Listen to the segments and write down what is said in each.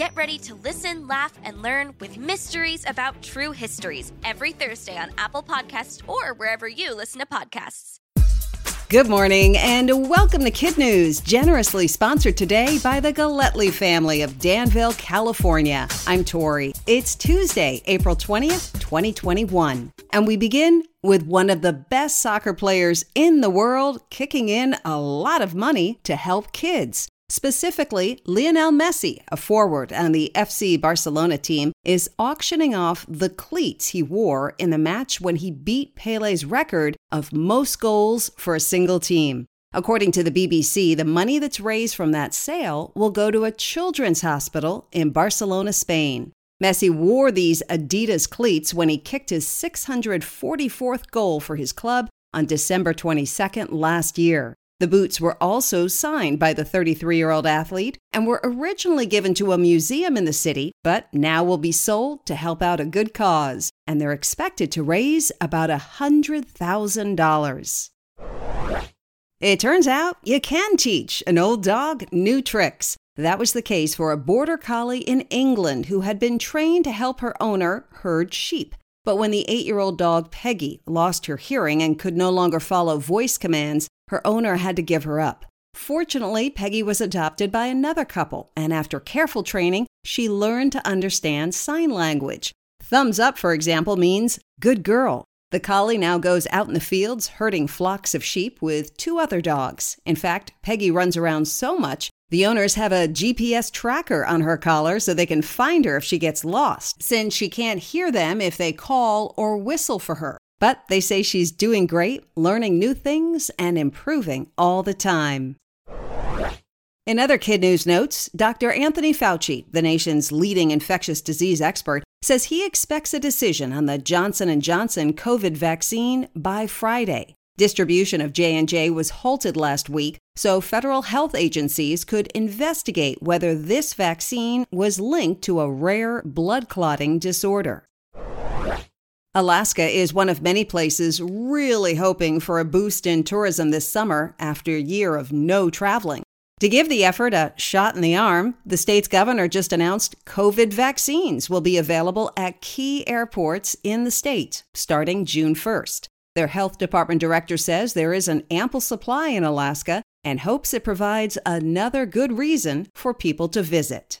Get ready to listen, laugh, and learn with Mysteries About True Histories every Thursday on Apple Podcasts or wherever you listen to podcasts. Good morning and welcome to Kid News, generously sponsored today by the Galletly family of Danville, California. I'm Tori. It's Tuesday, April 20th, 2021. And we begin with one of the best soccer players in the world kicking in a lot of money to help kids. Specifically, Lionel Messi, a forward on the FC Barcelona team, is auctioning off the cleats he wore in the match when he beat Pele's record of most goals for a single team. According to the BBC, the money that's raised from that sale will go to a children's hospital in Barcelona, Spain. Messi wore these Adidas cleats when he kicked his 644th goal for his club on December 22nd last year. The boots were also signed by the 33 year old athlete and were originally given to a museum in the city, but now will be sold to help out a good cause, and they're expected to raise about $100,000. It turns out you can teach an old dog new tricks. That was the case for a border collie in England who had been trained to help her owner herd sheep. But when the eight year old dog Peggy lost her hearing and could no longer follow voice commands, her owner had to give her up. Fortunately, Peggy was adopted by another couple, and after careful training, she learned to understand sign language. Thumbs up, for example, means good girl. The collie now goes out in the fields herding flocks of sheep with two other dogs. In fact, Peggy runs around so much, the owners have a GPS tracker on her collar so they can find her if she gets lost, since she can't hear them if they call or whistle for her. But they say she's doing great, learning new things, and improving all the time. In other kid news notes, Dr. Anthony Fauci, the nation's leading infectious disease expert, says he expects a decision on the Johnson & Johnson COVID vaccine by Friday. Distribution of J&J was halted last week, so federal health agencies could investigate whether this vaccine was linked to a rare blood clotting disorder. Alaska is one of many places really hoping for a boost in tourism this summer after a year of no traveling. To give the effort a shot in the arm, the state's governor just announced COVID vaccines will be available at key airports in the state starting June 1st. Their health department director says there is an ample supply in Alaska and hopes it provides another good reason for people to visit.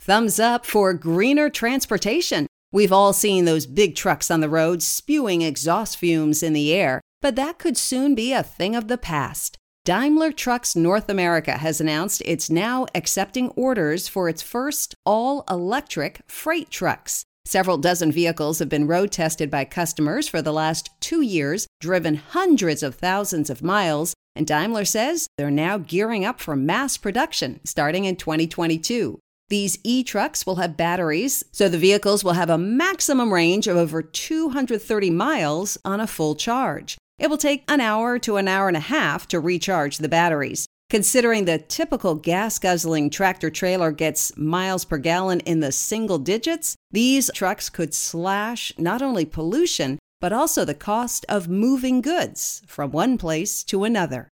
Thumbs up for greener transportation. We've all seen those big trucks on the road spewing exhaust fumes in the air, but that could soon be a thing of the past. Daimler Trucks North America has announced it's now accepting orders for its first all electric freight trucks. Several dozen vehicles have been road tested by customers for the last two years, driven hundreds of thousands of miles, and Daimler says they're now gearing up for mass production starting in 2022. These e trucks will have batteries, so the vehicles will have a maximum range of over 230 miles on a full charge. It will take an hour to an hour and a half to recharge the batteries. Considering the typical gas guzzling tractor trailer gets miles per gallon in the single digits, these trucks could slash not only pollution, but also the cost of moving goods from one place to another.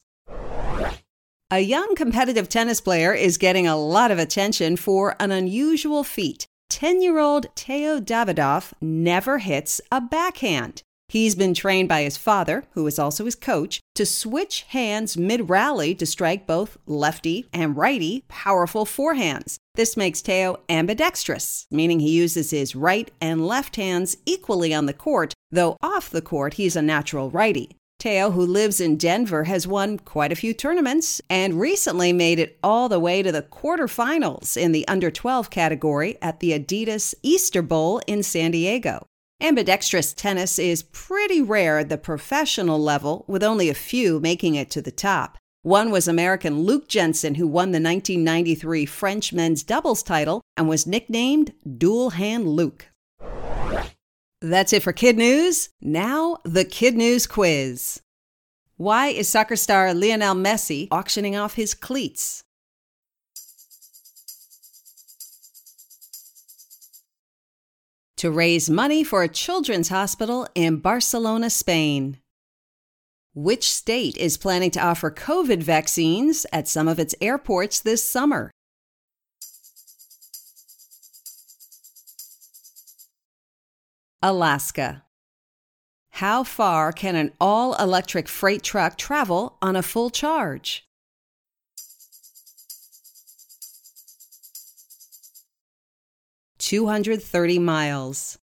A young competitive tennis player is getting a lot of attention for an unusual feat. 10 year old Teo Davidoff never hits a backhand. He's been trained by his father, who is also his coach, to switch hands mid rally to strike both lefty and righty powerful forehands. This makes Teo ambidextrous, meaning he uses his right and left hands equally on the court, though off the court he's a natural righty. Teo, who lives in Denver, has won quite a few tournaments and recently made it all the way to the quarterfinals in the under 12 category at the Adidas Easter Bowl in San Diego. Ambidextrous tennis is pretty rare at the professional level, with only a few making it to the top. One was American Luke Jensen, who won the 1993 French men's doubles title and was nicknamed Dual Hand Luke. That's it for Kid News. Now, the Kid News quiz. Why is soccer star Lionel Messi auctioning off his cleats? To raise money for a children's hospital in Barcelona, Spain. Which state is planning to offer COVID vaccines at some of its airports this summer? Alaska. How far can an all electric freight truck travel on a full charge? Two hundred thirty miles.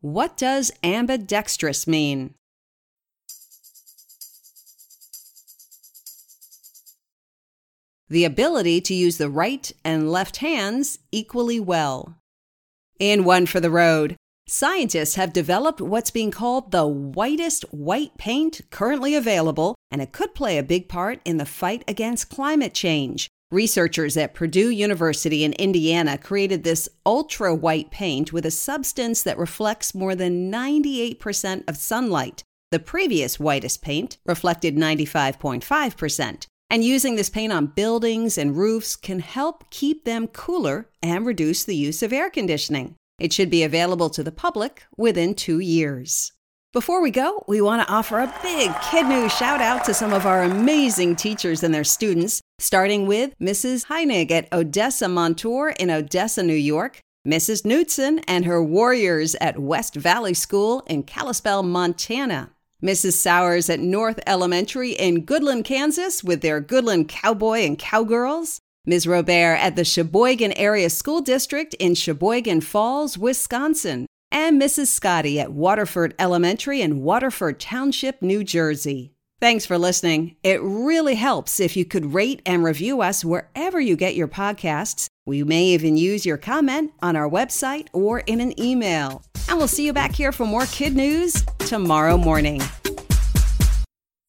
What does ambidextrous mean? The ability to use the right and left hands equally well. In One for the Road, Scientists have developed what's being called the whitest white paint currently available, and it could play a big part in the fight against climate change. Researchers at Purdue University in Indiana created this ultra white paint with a substance that reflects more than 98% of sunlight. The previous whitest paint reflected 95.5%. And using this paint on buildings and roofs can help keep them cooler and reduce the use of air conditioning. It should be available to the public within two years. Before we go, we want to offer a big Kid News shout out to some of our amazing teachers and their students, starting with Mrs. Heinig at Odessa Montour in Odessa, New York, Mrs. Knutson and her warriors at West Valley School in Kalispell, Montana, Mrs. Sowers at North Elementary in Goodland, Kansas with their Goodland Cowboy and Cowgirls, Ms. Robert at the Sheboygan Area School District in Sheboygan Falls, Wisconsin, and Mrs. Scotty at Waterford Elementary in Waterford Township, New Jersey. Thanks for listening. It really helps if you could rate and review us wherever you get your podcasts. We may even use your comment on our website or in an email. And we'll see you back here for more kid news tomorrow morning.